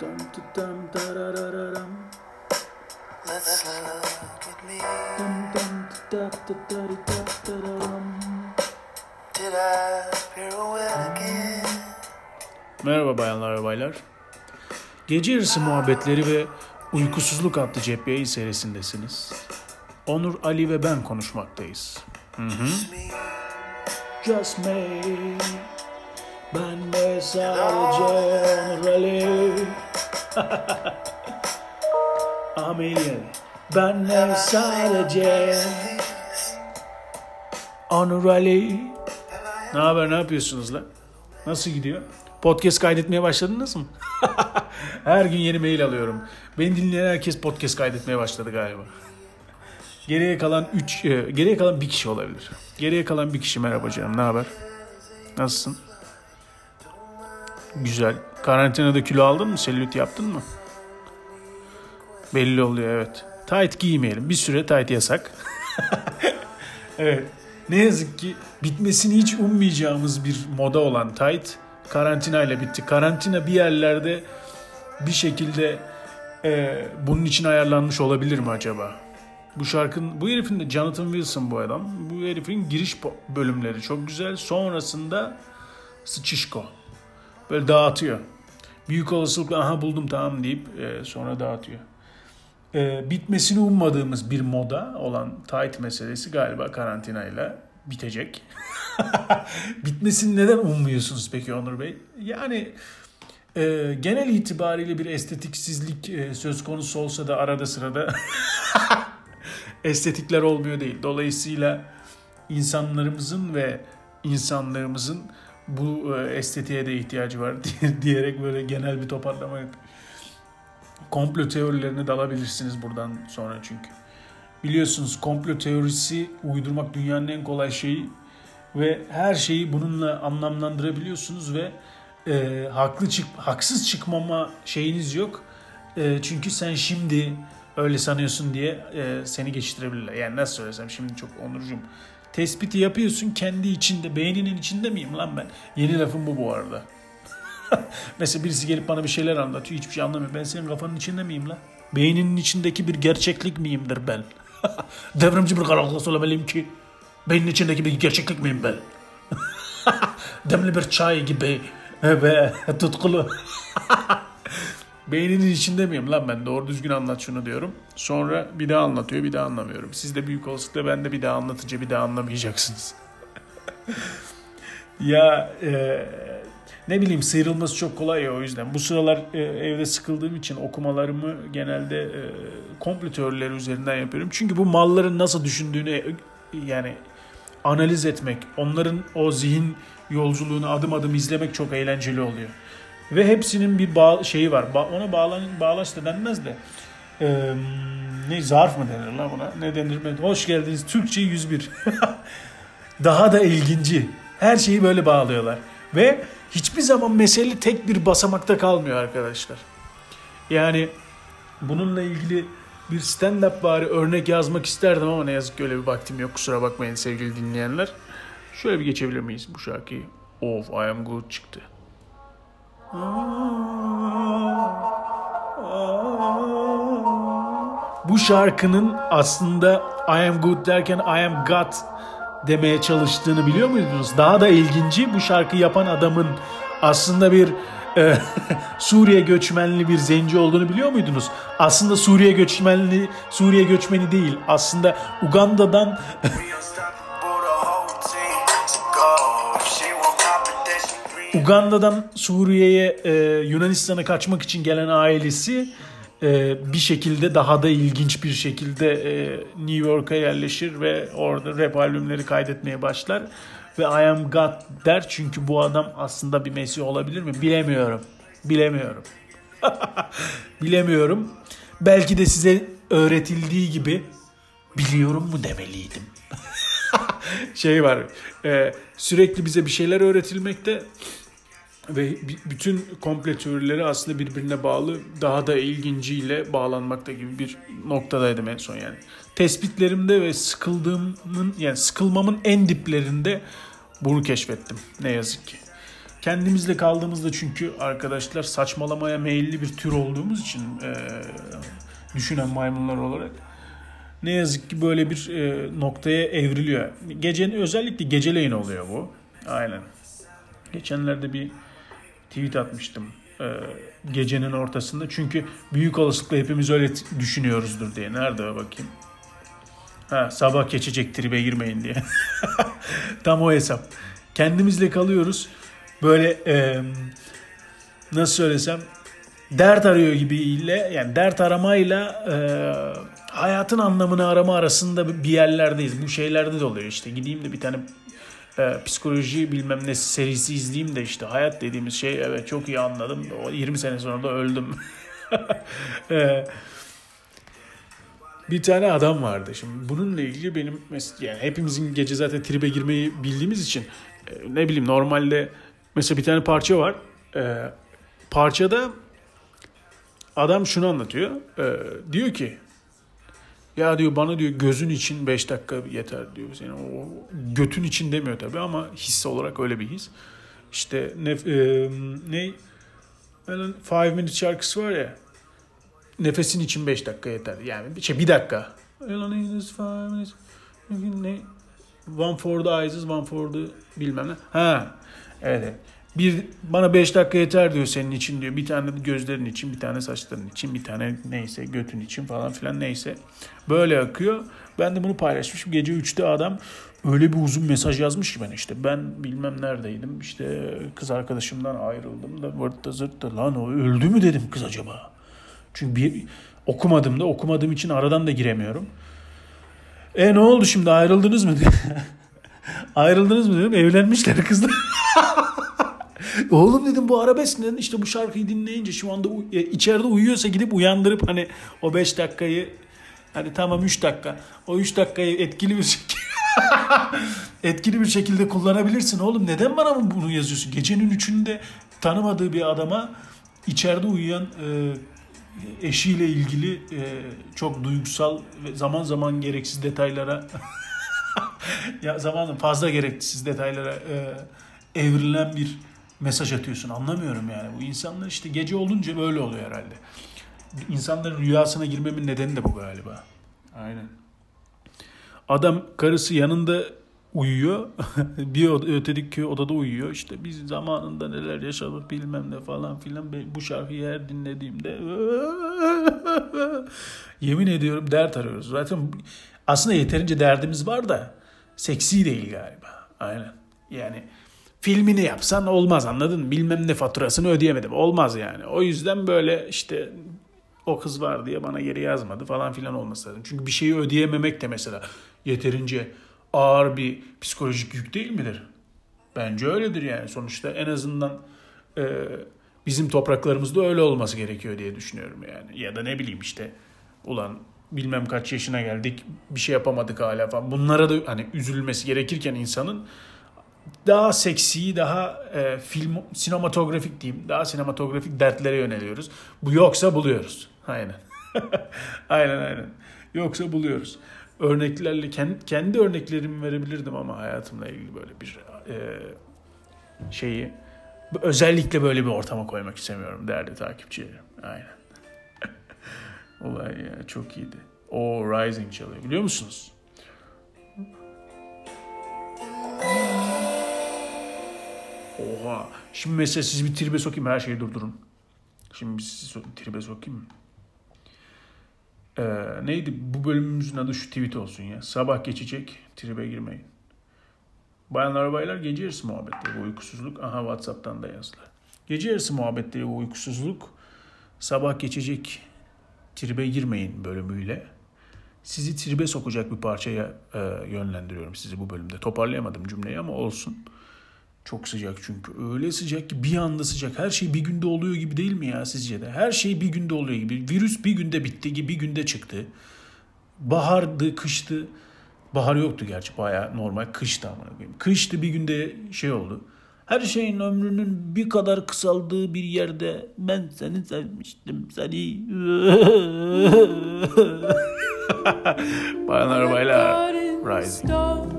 Dum dum dararararam. Let's look at me. Dum dum da da da da dararam. Did I pirouette again? Merhaba bayanlar ve baylar. Gece yarısı muhabbetleri ve uykusuzluk adlı cep yayın serisindesiniz. Onur, Ali ve ben konuşmaktayız. Hı hı. Just me. Ben de sadece Onur Ali. Amelia. Ben de sadece Onur Ali. Ne haber, ne yapıyorsunuz lan? Nasıl gidiyor? Podcast kaydetmeye başladınız mı? Her gün yeni mail alıyorum. Beni dinleyen herkes podcast kaydetmeye başladı galiba. Geriye kalan 3 geriye kalan bir kişi olabilir. Geriye kalan bir kişi merhaba canım. Ne haber? Nasılsın? Güzel. Karantinada kilo aldın mı? Selülit yaptın mı? Belli oluyor evet. Tight giymeyelim. Bir süre tight yasak. evet. Ne yazık ki bitmesini hiç ummayacağımız bir moda olan tight karantina ile bitti. Karantina bir yerlerde bir şekilde e, bunun için ayarlanmış olabilir mi acaba? Bu şarkının, bu herifin de Jonathan Wilson bu adam. Bu herifin giriş bölümleri çok güzel. Sonrasında sıçışko. Böyle dağıtıyor. Büyük olasılıkla aha buldum tamam deyip e, sonra dağıtıyor. E, bitmesini ummadığımız bir moda olan tight meselesi galiba karantinayla bitecek. Bitmesini neden ummuyorsunuz peki Onur Bey? Yani e, genel itibariyle bir estetiksizlik e, söz konusu olsa da arada sırada estetikler olmuyor değil. Dolayısıyla insanlarımızın ve insanlığımızın bu e, estetiğe de ihtiyacı var diye- diyerek böyle genel bir toparlama yap- Komplo teorilerine dalabilirsiniz buradan sonra çünkü. Biliyorsunuz komplo teorisi uydurmak dünyanın en kolay şeyi ve her şeyi bununla anlamlandırabiliyorsunuz ve e, haklı çık haksız çıkmama şeyiniz yok. E, çünkü sen şimdi öyle sanıyorsun diye e, seni geçiştirebilirler. Yani nasıl söylesem şimdi çok onurcum. Tespiti yapıyorsun kendi içinde, beyninin içinde miyim lan ben? Yeni lafım bu bu arada. Mesela birisi gelip bana bir şeyler anlatıyor, hiçbir şey anlamıyor. Ben senin kafanın içinde miyim lan? Beyninin içindeki bir gerçeklik miyimdir ben? Devrimci bir karakter olabileyim ki beynin içindeki bir gerçeklik miyim ben? Demli bir çay gibi ve tutkulu. Beyninin içinde miyim lan ben? Doğru düzgün anlat şunu diyorum. Sonra bir daha anlatıyor, bir daha anlamıyorum. Siz de büyük olasılıkla ben de bir daha anlatınca bir daha anlamayacaksınız. ya e, ne bileyim sıyrılması çok kolay ya o yüzden. Bu sıralar e, evde sıkıldığım için okumalarımı genelde e, komplo teorileri üzerinden yapıyorum. Çünkü bu malların nasıl düşündüğünü e, yani analiz etmek, onların o zihin yolculuğunu adım adım izlemek çok eğlenceli oluyor. Ve hepsinin bir bağ, şeyi var. Ba- ona bağlan bağlaç da denmez de. e, ne zarf mı denir lan buna? Ne denir? Hoş geldiniz. Türkçe 101. Daha da ilginci. Her şeyi böyle bağlıyorlar. Ve hiçbir zaman mesele tek bir basamakta kalmıyor arkadaşlar. Yani bununla ilgili bir stand-up bari örnek yazmak isterdim ama ne yazık ki öyle bir vaktim yok. Kusura bakmayın sevgili dinleyenler. Şöyle bir geçebilir miyiz bu şarkıyı? Of I am good çıktı. Bu şarkının aslında I am good derken I am God demeye çalıştığını biliyor muydunuz? Daha da ilginci bu şarkı yapan adamın aslında bir e, Suriye göçmenli bir zenci olduğunu biliyor muydunuz? Aslında Suriye göçmenli Suriye göçmeni değil. Aslında Uganda'dan Uganda'dan Suriye'ye e, Yunanistan'a kaçmak için gelen ailesi e, bir şekilde daha da ilginç bir şekilde e, New York'a yerleşir ve orada rap albümleri kaydetmeye başlar. Ve I am God der çünkü bu adam aslında bir Mesih olabilir mi? Bilemiyorum. Bilemiyorum. Bilemiyorum. Belki de size öğretildiği gibi biliyorum mu demeliydim şey var e, sürekli bize bir şeyler öğretilmekte ve bütün komple teorileri aslında birbirine bağlı daha da ilginciyle bağlanmakta gibi bir noktadaydım en son yani. Tespitlerimde ve sıkıldığımın yani sıkılmamın en diplerinde bunu keşfettim ne yazık ki. kendimizle kaldığımızda çünkü arkadaşlar saçmalamaya meyilli bir tür olduğumuz için e, düşünen maymunlar olarak ne yazık ki böyle bir e, noktaya evriliyor. Gecenin özellikle geceleyin oluyor bu. Aynen. Geçenlerde bir tweet atmıştım. E, gecenin ortasında. Çünkü büyük olasılıkla hepimiz öyle düşünüyoruzdur diye. Nerede bakayım? Ha, sabah geçecek tribe girmeyin diye. Tam o hesap. Kendimizle kalıyoruz. Böyle e, nasıl söylesem dert arıyor gibiyle yani dert aramayla e, hayatın anlamını arama arasında bir yerlerdeyiz. Bu şeylerde de oluyor işte. Gideyim de bir tane e, psikoloji bilmem ne serisi izleyeyim de işte hayat dediğimiz şey evet çok iyi anladım. O 20 sene sonra da öldüm. e, bir tane adam vardı. Şimdi bununla ilgili benim yani hepimizin gece zaten tribe girmeyi bildiğimiz için e, ne bileyim normalde mesela bir tane parça var. E, parçada adam şunu anlatıyor. E, diyor ki ya diyor bana diyor gözün için 5 dakika yeter diyor. Yani o götün için demiyor tabii ama his olarak öyle bir his. İşte ne e, ne Alan Five Minutes şarkısı var ya. Nefesin için 5 dakika yeter. Yani bir şey bir dakika. Alan is five? One for the eyes, one for the bilmem ne. Ha. Evet. evet. Bir bana 5 dakika yeter diyor senin için diyor. Bir tane gözlerin için, bir tane saçların için, bir tane neyse götün için falan filan neyse. Böyle akıyor. Ben de bunu paylaşmışım. Gece 3'te adam öyle bir uzun mesaj yazmış ki ben işte ben bilmem neredeydim. İşte kız arkadaşımdan ayrıldım da vırtta zırtta lan o öldü mü dedim kız acaba. Çünkü bir okumadım da okumadığım için aradan da giremiyorum. E ne oldu şimdi ayrıldınız mı ayrıldınız mı dedim evlenmişler kızlar. Oğlum dedim bu arabesk neden işte bu şarkıyı dinleyince şu anda e, içeride uyuyorsa gidip uyandırıp hani o 5 dakikayı hani tamam 3 dakika o 3 dakikayı etkili bir şekilde etkili bir şekilde kullanabilirsin oğlum. Neden bana bunu yazıyorsun? Gecenin üçünde tanımadığı bir adama içeride uyuyan e, eşiyle ilgili e, çok duygusal ve zaman zaman gereksiz detaylara ya zaman fazla gereksiz detaylara e, evrilen bir mesaj atıyorsun. Anlamıyorum yani. Bu insanlar işte gece olunca böyle oluyor herhalde. İnsanların rüyasına girmemin nedeni de bu galiba. Aynen. Adam karısı yanında uyuyor. bir oda, ötedeki odada uyuyor. İşte biz zamanında neler yaşadık bilmem ne falan filan. Ben bu şarkıyı her dinlediğimde yemin ediyorum dert arıyoruz. Zaten aslında yeterince derdimiz var da seksi değil galiba. Aynen. Yani filmini yapsan olmaz anladın mı? Bilmem ne faturasını ödeyemedim. Olmaz yani. O yüzden böyle işte o kız var diye bana geri yazmadı falan filan olması lazım. Çünkü bir şeyi ödeyememek de mesela yeterince ağır bir psikolojik yük değil midir? Bence öyledir yani. Sonuçta en azından e, bizim topraklarımızda öyle olması gerekiyor diye düşünüyorum yani. Ya da ne bileyim işte ulan bilmem kaç yaşına geldik bir şey yapamadık hala falan. Bunlara da hani üzülmesi gerekirken insanın daha seksi, daha e, film sinematografik diyeyim, daha sinematografik dertlere yöneliyoruz. Bu yoksa buluyoruz. Aynen. aynen aynen. Yoksa buluyoruz. Örneklerle kendi, kendi örneklerimi verebilirdim ama hayatımla ilgili böyle bir e, şeyi özellikle böyle bir ortama koymak istemiyorum değerli takipçilerim. Aynen. Olay ya çok iyiydi. O Rising çalıyor biliyor musunuz? Oha. Şimdi mesela sizi bir tribe sokayım her şeyi durdurun. Şimdi bir sizi tribe sokayım? Ee, neydi bu bölümümüzün adı şu tweet olsun ya. Sabah geçecek tribe girmeyin. Bayanlar baylar gece yarısı muhabbetleri ve uykusuzluk. Aha Whatsapp'tan da yazdılar. Gece yarısı muhabbetleri ve uykusuzluk. Sabah geçecek tribe girmeyin bölümüyle. Sizi tribe sokacak bir parçaya e, yönlendiriyorum sizi bu bölümde. Toparlayamadım cümleyi ama olsun. Çok sıcak çünkü. Öyle sıcak ki bir anda sıcak. Her şey bir günde oluyor gibi değil mi ya sizce de? Her şey bir günde oluyor gibi. Virüs bir günde bitti gibi bir günde çıktı. Bahardı, kıştı. Bahar yoktu gerçi bayağı normal kıştı ama. Kıştı bir günde şey oldu. Her şeyin ömrünün bir kadar kısaldığı bir yerde ben seni sevmiştim seni. Bayanlar baylar. Rising.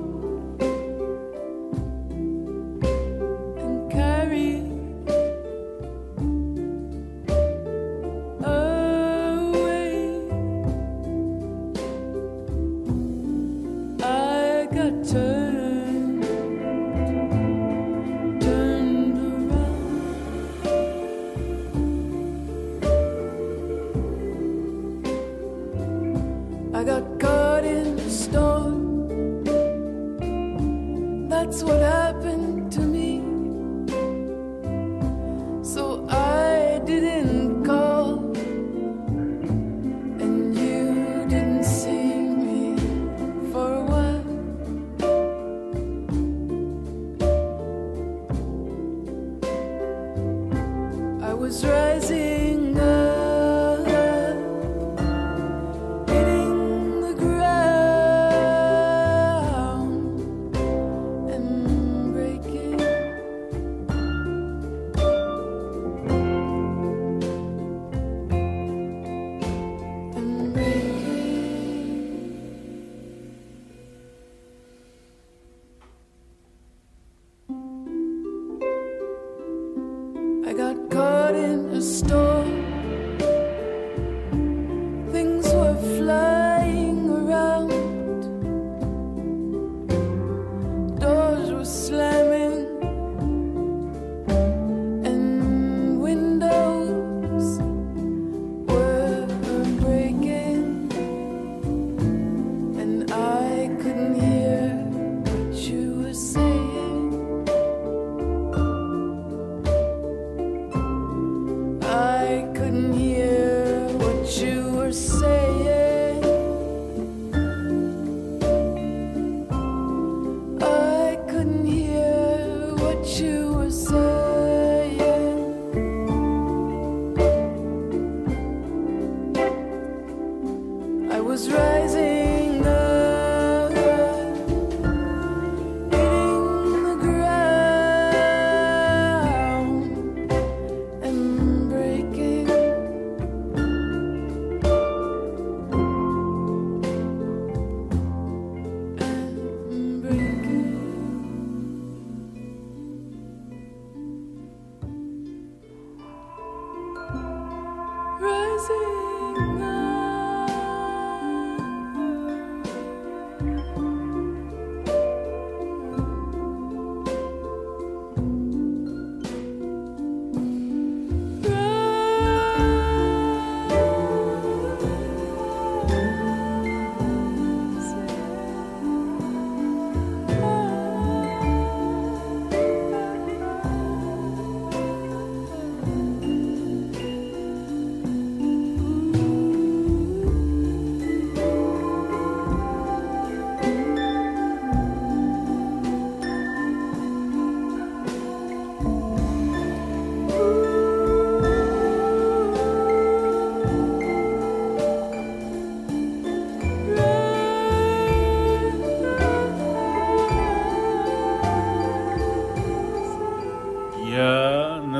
slow.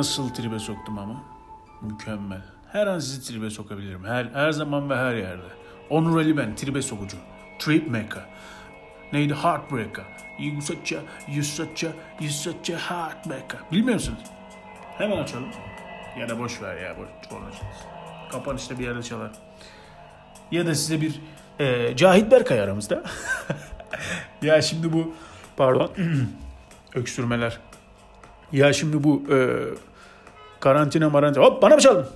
Nasıl tribe soktum ama? Mükemmel. Her an sizi tribe sokabilirim. Her, her zaman ve her yerde. Onur Ali ben, tribe sokucu. Trip maker. Neydi? Heartbreaker. You such a, you such a, you such a heartbreaker. Bilmiyor musunuz? Hemen açalım. Ya da boş ver ya. Boş, konuşuruz. Kapanışta bir yerde çalar. Ya da size bir e, Cahit Berkay aramızda. ya şimdi bu pardon öksürmeler. Ya şimdi bu e, karantina marantina. Hop bana mı çaldın?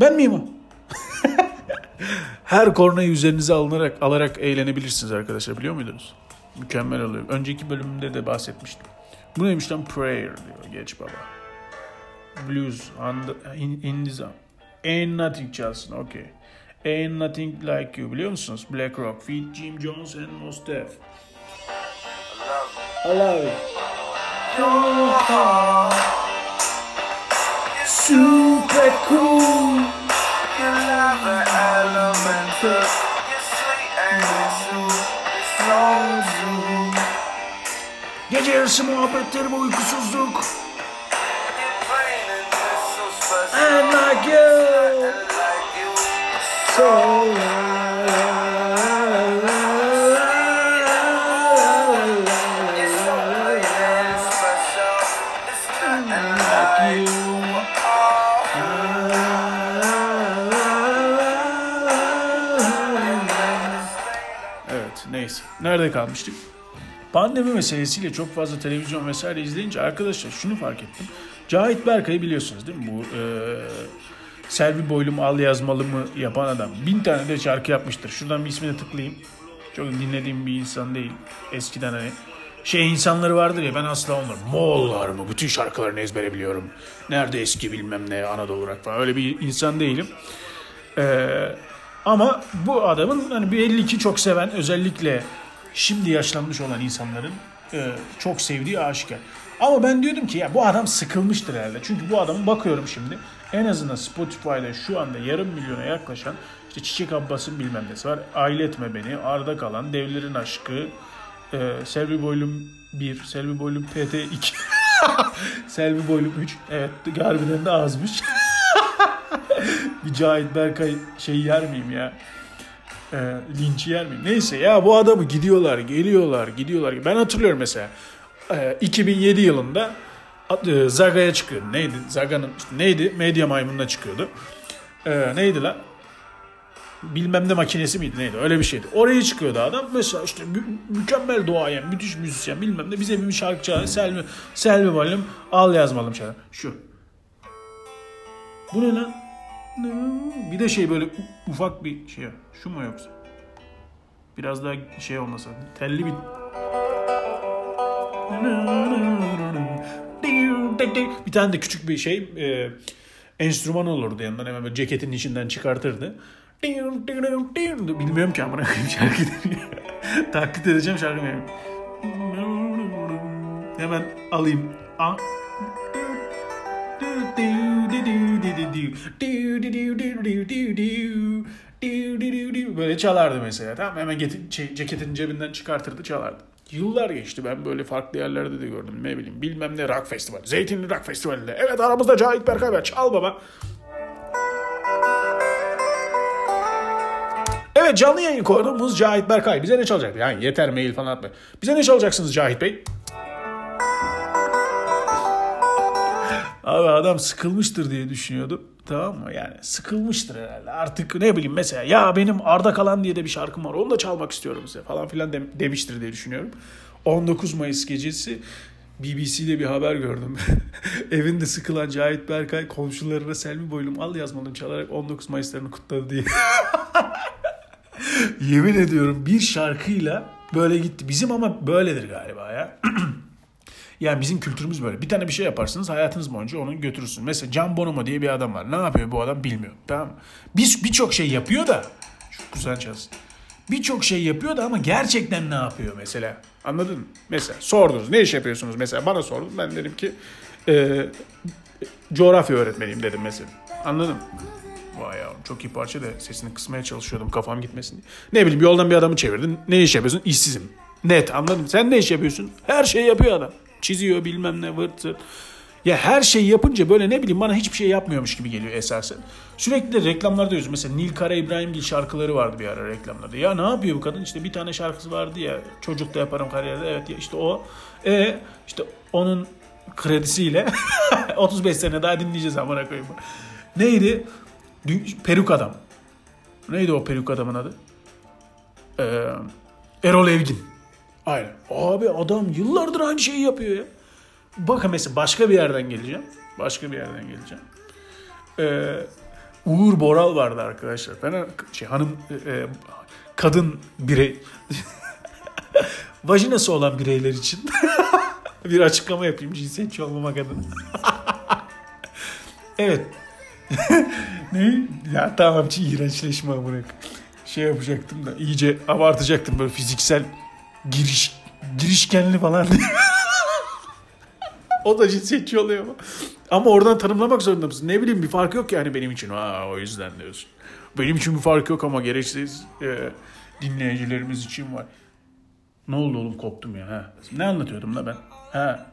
Ben miyim o? Her kornayı üzerinize alınarak alarak eğlenebilirsiniz arkadaşlar biliyor muydunuz? Mükemmel oluyor. Önceki bölümümde de bahsetmiştim. Bu neymiş lan? Prayer diyor. Geç baba. Blues the, in, in the zone. Ain't nothing çalsın. Okay. Ain't nothing like you. Biliyor musunuz? Black Rock. Feat Jim Jones and Mos Def. I love it. Your heart super cool. Your love and elemental. You're sweet and you're. Gece yarısı muhabbetleri ve uykusuzluk. And like you. You. So la Nerede kalmıştık? Pandemi meselesiyle çok fazla televizyon vesaire izleyince arkadaşlar şunu fark ettim. Cahit Berkay'ı biliyorsunuz değil mi? Bu e, Selvi Boylum Al Yazmalı mı yapan adam. Bin tane de şarkı yapmıştır. Şuradan bir ismine tıklayayım. Çok dinlediğim bir insan değil. Eskiden hani şey insanları vardır ya ben asla onlar. Moğollar mı? Bütün şarkılarını ezbere biliyorum. Nerede eski bilmem ne Anadolu rock falan. Öyle bir insan değilim. Ee, ama bu adamın hani belli ki çok seven özellikle şimdi yaşlanmış olan insanların e, çok sevdiği aşikar. Ama ben diyordum ki ya bu adam sıkılmıştır herhalde. Çünkü bu adamı bakıyorum şimdi. En azından Spotify'da şu anda yarım milyona yaklaşan işte Çiçek Abbas'ın bilmem nesi var. Aile etme beni, Arda Kalan, Devlerin Aşkı, e, Selvi Boylum 1, Selvi Boylum PT 2, Selvi Boylum 3. Evet harbiden de azmış. bir Cahit Berkay şey yer miyim ya? E, linç yer miyim? Neyse ya bu adamı gidiyorlar, geliyorlar, gidiyorlar. Ben hatırlıyorum mesela. e, 2007 yılında e, Zaga'ya çıkıyordu. Neydi? Zaga'nın neydi? Medya Maymun'una çıkıyordu. E, neydi lan? bilmem ne makinesi miydi neydi öyle bir şeydi. Oraya çıkıyordu adam. Mesela işte mü- mükemmel doğayan, müthiş müzisyen bilmem ne. Bize bir şarkı çalar. Selvi, Selvi Balım al yazmalım çalar. Şu. Bu ne lan? Bir de şey böyle ufak bir şey. Şu mu yoksa? Biraz daha şey olmasa. Telli bir... Bir tane de küçük bir şey e, enstrüman olurdu yanından hemen böyle ceketin içinden çıkartırdı. Bilmiyorum ki amına koyayım şarkıyı. Taklit edeceğim şarkı. Hemen alayım. A- Böyle çalardı mesela. Tamam hemen ceketin cebinden çıkartırdı çalardı. Yıllar geçti ben böyle farklı yerlerde de gördüm ne bileyim bilmem ne rock festivali. Zeytinli rock festivalinde. Evet aramızda Cahit Berkay var çal baba. Evet canlı yayın konuğumuz Cahit Berkay. Bize ne çalacak? Yani yeter mail falan atmayın. Bize ne çalacaksınız Cahit Bey? Abi adam sıkılmıştır diye düşünüyordum. Tamam mı? Yani sıkılmıştır herhalde. Artık ne bileyim mesela ya benim Arda Kalan diye de bir şarkım var. Onu da çalmak istiyorum size falan filan dem- demiştir diye düşünüyorum. 19 Mayıs gecesi BBC'de bir haber gördüm. Evinde sıkılan Cahit Berkay komşularına Selmi Boylum al yazmalım çalarak 19 Mayıs'larını kutladı diye. Yemin ediyorum bir şarkıyla böyle gitti. Bizim ama böyledir galiba ya. Yani bizim kültürümüz böyle. Bir tane bir şey yaparsınız hayatınız boyunca onu götürürsün. Mesela Can Bonomo diye bir adam var. Ne yapıyor bu adam bilmiyorum. Tamam? Biz birçok şey yapıyor da çok güzel çalsın. Birçok şey yapıyor da ama gerçekten ne yapıyor mesela? Anladın mı? Mesela sordunuz. Ne iş yapıyorsunuz mesela? Bana sordun. Ben dedim ki e, coğrafya öğretmeniyim dedim mesela. Anladın mı? Vay yavrum çok iyi parça da sesini kısmaya çalışıyordum kafam gitmesin diye. Ne bileyim yoldan bir adamı çevirdin. Ne iş yapıyorsun? İşsizim. Net anladım. Sen ne iş yapıyorsun? Her şeyi yapıyor adam. Çiziyor bilmem ne vırt zırt. Ya her şeyi yapınca böyle ne bileyim bana hiçbir şey yapmıyormuş gibi geliyor esasen. Sürekli de reklamlarda yazıyor. Mesela Nil Kara İbrahimgil şarkıları vardı bir ara reklamlarda. Ya ne yapıyor bu kadın? İşte bir tane şarkısı vardı ya. Çocukta yaparım kariyerde. Evet ya işte o. E işte onun kredisiyle 35 sene daha dinleyeceğiz amına koyayım. Neydi? Peruk adam. Neydi o peruk adamın adı? Ee, Erol Evgin. Aynen. Abi adam yıllardır aynı şeyi yapıyor ya. Bakın mesela başka bir yerden geleceğim. Başka bir yerden geleceğim. Ee, Uğur Boral vardı arkadaşlar. Ben şey, hanım e, e, kadın birey vajinası olan bireyler için bir açıklama yapayım cinsiyetçi olmamak adına. evet. ne? Ya tamam iğrençleşme amına. Şey yapacaktım da iyice abartacaktım böyle fiziksel giriş girişkenli falan o da cinsiyetçi oluyor ama. Ama oradan tanımlamak zorunda mısın? Ne bileyim bir fark yok yani benim için. Ha o yüzden diyorsun. Benim için bir fark yok ama gereksiz e, dinleyicilerimiz için var. Ne oldu oğlum koptum ya. Ha. Ne anlatıyordum da ben? Ha.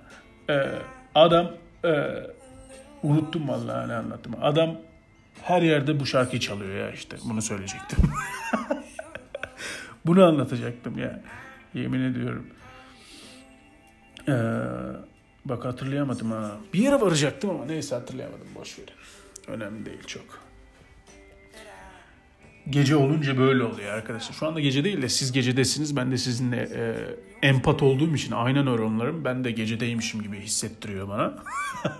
E, adam e, unuttum vallahi ne anlattım. Adam her yerde bu şarkıyı çalıyor ya işte. Bunu söyleyecektim. Bunu anlatacaktım ya. Yemin ediyorum. Ee, bak hatırlayamadım ha. Bir yere varacaktım ama neyse hatırlayamadım. Boş verin. Önemli değil çok. Gece olunca böyle oluyor arkadaşlar. Şu anda gece değil de siz gecedesiniz. Ben de sizinle e, empat olduğum için ayna nöronlarım ben de gecedeymişim gibi hissettiriyor bana.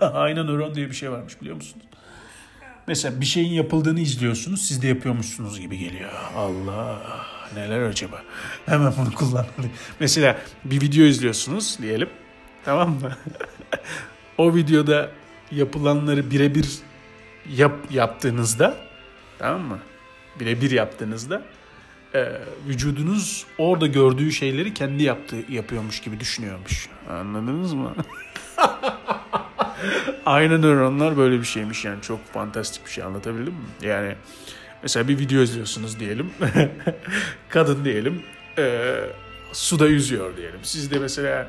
ayna nöron diye bir şey varmış biliyor musunuz? Mesela bir şeyin yapıldığını izliyorsunuz, siz de yapıyormuşsunuz gibi geliyor. Allah neler acaba? Hemen bunu kullanmalıyım. Mesela bir video izliyorsunuz diyelim. Tamam mı? o videoda yapılanları birebir yap, yaptığınızda tamam mı? Birebir yaptığınızda e, vücudunuz orada gördüğü şeyleri kendi yaptığı yapıyormuş gibi düşünüyormuş. Anladınız mı? Aynı nöronlar böyle bir şeymiş yani çok fantastik bir şey anlatabildim mi? Yani mesela bir video izliyorsunuz diyelim. Kadın diyelim. e, suda yüzüyor diyelim. Siz de mesela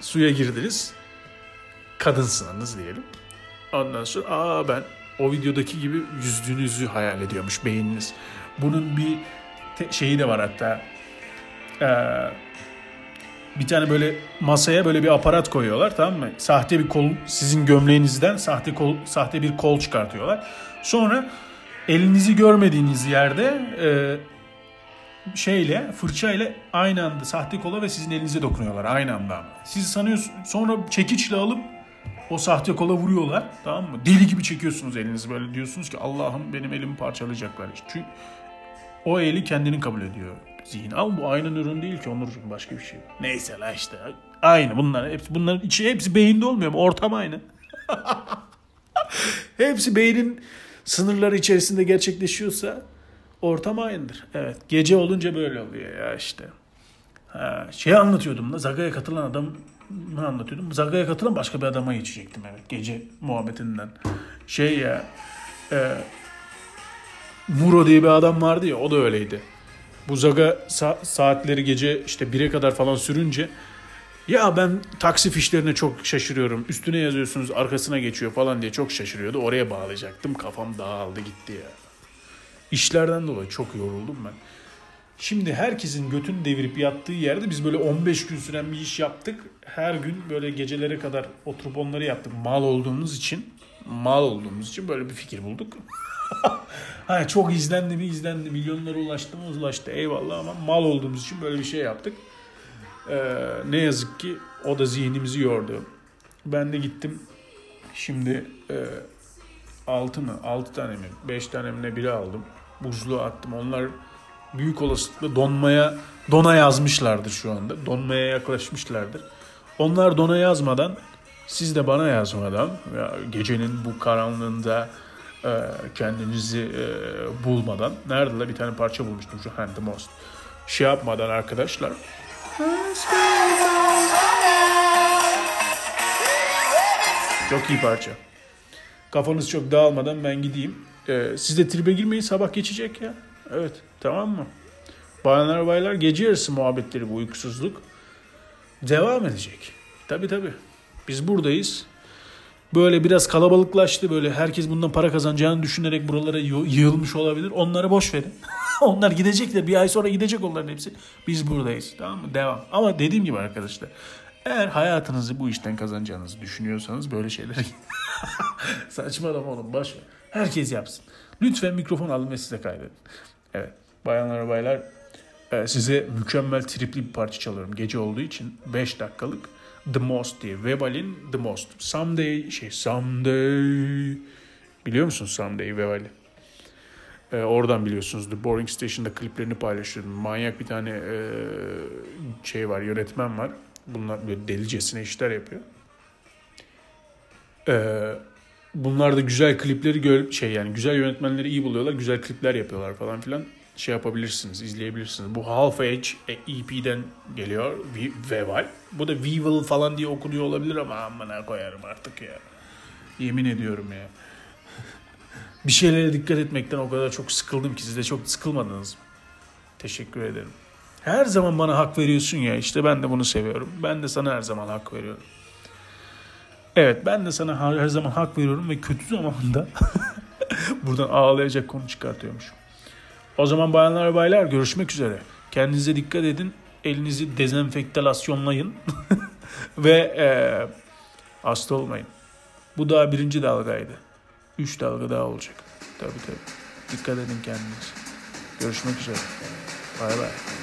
suya girdiniz. Kadınsınız diyelim. Ondan sonra aa ben o videodaki gibi yüzdüğünüzü hayal ediyormuş beyniniz. Bunun bir te- şeyi de var hatta. Ee, bir tane böyle masaya böyle bir aparat koyuyorlar tamam mı? Sahte bir kol sizin gömleğinizden sahte kol sahte bir kol çıkartıyorlar. Sonra elinizi görmediğiniz yerde e, şeyle fırçayla aynı anda sahte kola ve sizin elinize dokunuyorlar aynı anda ama. Siz sanıyorsunuz sonra çekiçle alıp o sahte kola vuruyorlar tamam mı? Deli gibi çekiyorsunuz elinizi böyle diyorsunuz ki Allah'ım benim elimi parçalayacaklar. Çünkü o eli kendini kabul ediyor zihin. Ama bu aynı nöron değil ki Onurcuğum başka bir şey. Neyse la işte. Aynı bunlar. Hepsi, bunların içi hepsi beyinde olmuyor mu? Ortam aynı. hepsi beynin sınırları içerisinde gerçekleşiyorsa ortam aynıdır. Evet. Gece olunca böyle oluyor ya işte. Ha, şey anlatıyordum da Zaga'ya katılan adam ne anlatıyordum? Zaga'ya katılan başka bir adama geçecektim evet. Gece muhabbetinden. Şey ya e, Muro diye bir adam vardı ya o da öyleydi. Bu Zaga sa- saatleri gece işte 1'e kadar falan sürünce ya ben taksi fişlerine çok şaşırıyorum. Üstüne yazıyorsunuz arkasına geçiyor falan diye çok şaşırıyordu. Oraya bağlayacaktım. Kafam dağıldı gitti ya. İşlerden dolayı çok yoruldum ben. Şimdi herkesin götünü devirip yattığı yerde biz böyle 15 gün süren bir iş yaptık. Her gün böyle gecelere kadar oturup onları yaptık. Mal olduğumuz için, mal olduğumuz için böyle bir fikir bulduk. ha, çok izlendi mi izlendi, milyonlara ulaştı mı ulaştı eyvallah ama mal olduğumuz için böyle bir şey yaptık. Ee, ne yazık ki o da zihnimizi yordu. Ben de gittim şimdi e, 6 mı 6 tane mi 5 tane mi ne biri aldım. Buzluğa attım. Onlar büyük olasılıkla donmaya dona yazmışlardır şu anda. Donmaya yaklaşmışlardır. Onlar dona yazmadan siz de bana yazmadan ya gecenin bu karanlığında kendinizi e, bulmadan nerede la bir tane parça bulmuştum şu Hand the Most. Şey yapmadan arkadaşlar çok iyi parça. Kafanız çok dağılmadan ben gideyim. Ee, siz de tribe girmeyin sabah geçecek ya. Evet tamam mı? Bayanlar baylar gece yarısı muhabbetleri bu uykusuzluk. Devam edecek. Tabi tabi. Biz buradayız. Böyle biraz kalabalıklaştı. Böyle herkes bundan para kazanacağını düşünerek buralara yığ- yığılmış olabilir. Onları boş verin. onlar gidecekler. Bir ay sonra gidecek onların hepsi. Biz buradayız. Tamam mı? Devam. Ama dediğim gibi arkadaşlar. Eğer hayatınızı bu işten kazanacağınızı düşünüyorsanız böyle şeyler saçmalama oğlum boş ver. Herkes yapsın. Lütfen mikrofon alın ve size kaydedin. Evet. Bayanlar baylar e, size mükemmel tripli bir parça çalıyorum. Gece olduğu için 5 dakikalık The Most diye. Vebal'in The Most. Someday şey Someday biliyor musunuz Someday Vebal'i? E, oradan biliyorsunuz The Boring Station'da kliplerini paylaşıyordum. Manyak bir tane e, şey var yönetmen var. Bunlar böyle delicesine işler yapıyor. E, bunlar da güzel klipleri gör, şey yani güzel yönetmenleri iyi buluyorlar. Güzel klipler yapıyorlar falan filan. Şey yapabilirsiniz, izleyebilirsiniz. Bu Half Age EP'den geliyor. Vi- Veval. Bu da Weevil falan diye okunuyor olabilir ama amına koyarım artık ya. Yemin ediyorum ya. Bir şeylere dikkat etmekten o kadar çok sıkıldım ki siz de çok sıkılmadınız mı? Teşekkür ederim. Her zaman bana hak veriyorsun ya işte ben de bunu seviyorum. Ben de sana her zaman hak veriyorum. Evet ben de sana her zaman hak veriyorum ve kötü zamanda buradan ağlayacak konu çıkartıyormuşum. O zaman bayanlar ve baylar görüşmek üzere. Kendinize dikkat edin. Elinizi dezenfektalasyonlayın. ve eee hasta olmayın. Bu daha birinci dalgaydı. Üç dalga daha olacak. Tabii tabii. Dikkat edin kendinize. Görüşmek üzere. Bay bay.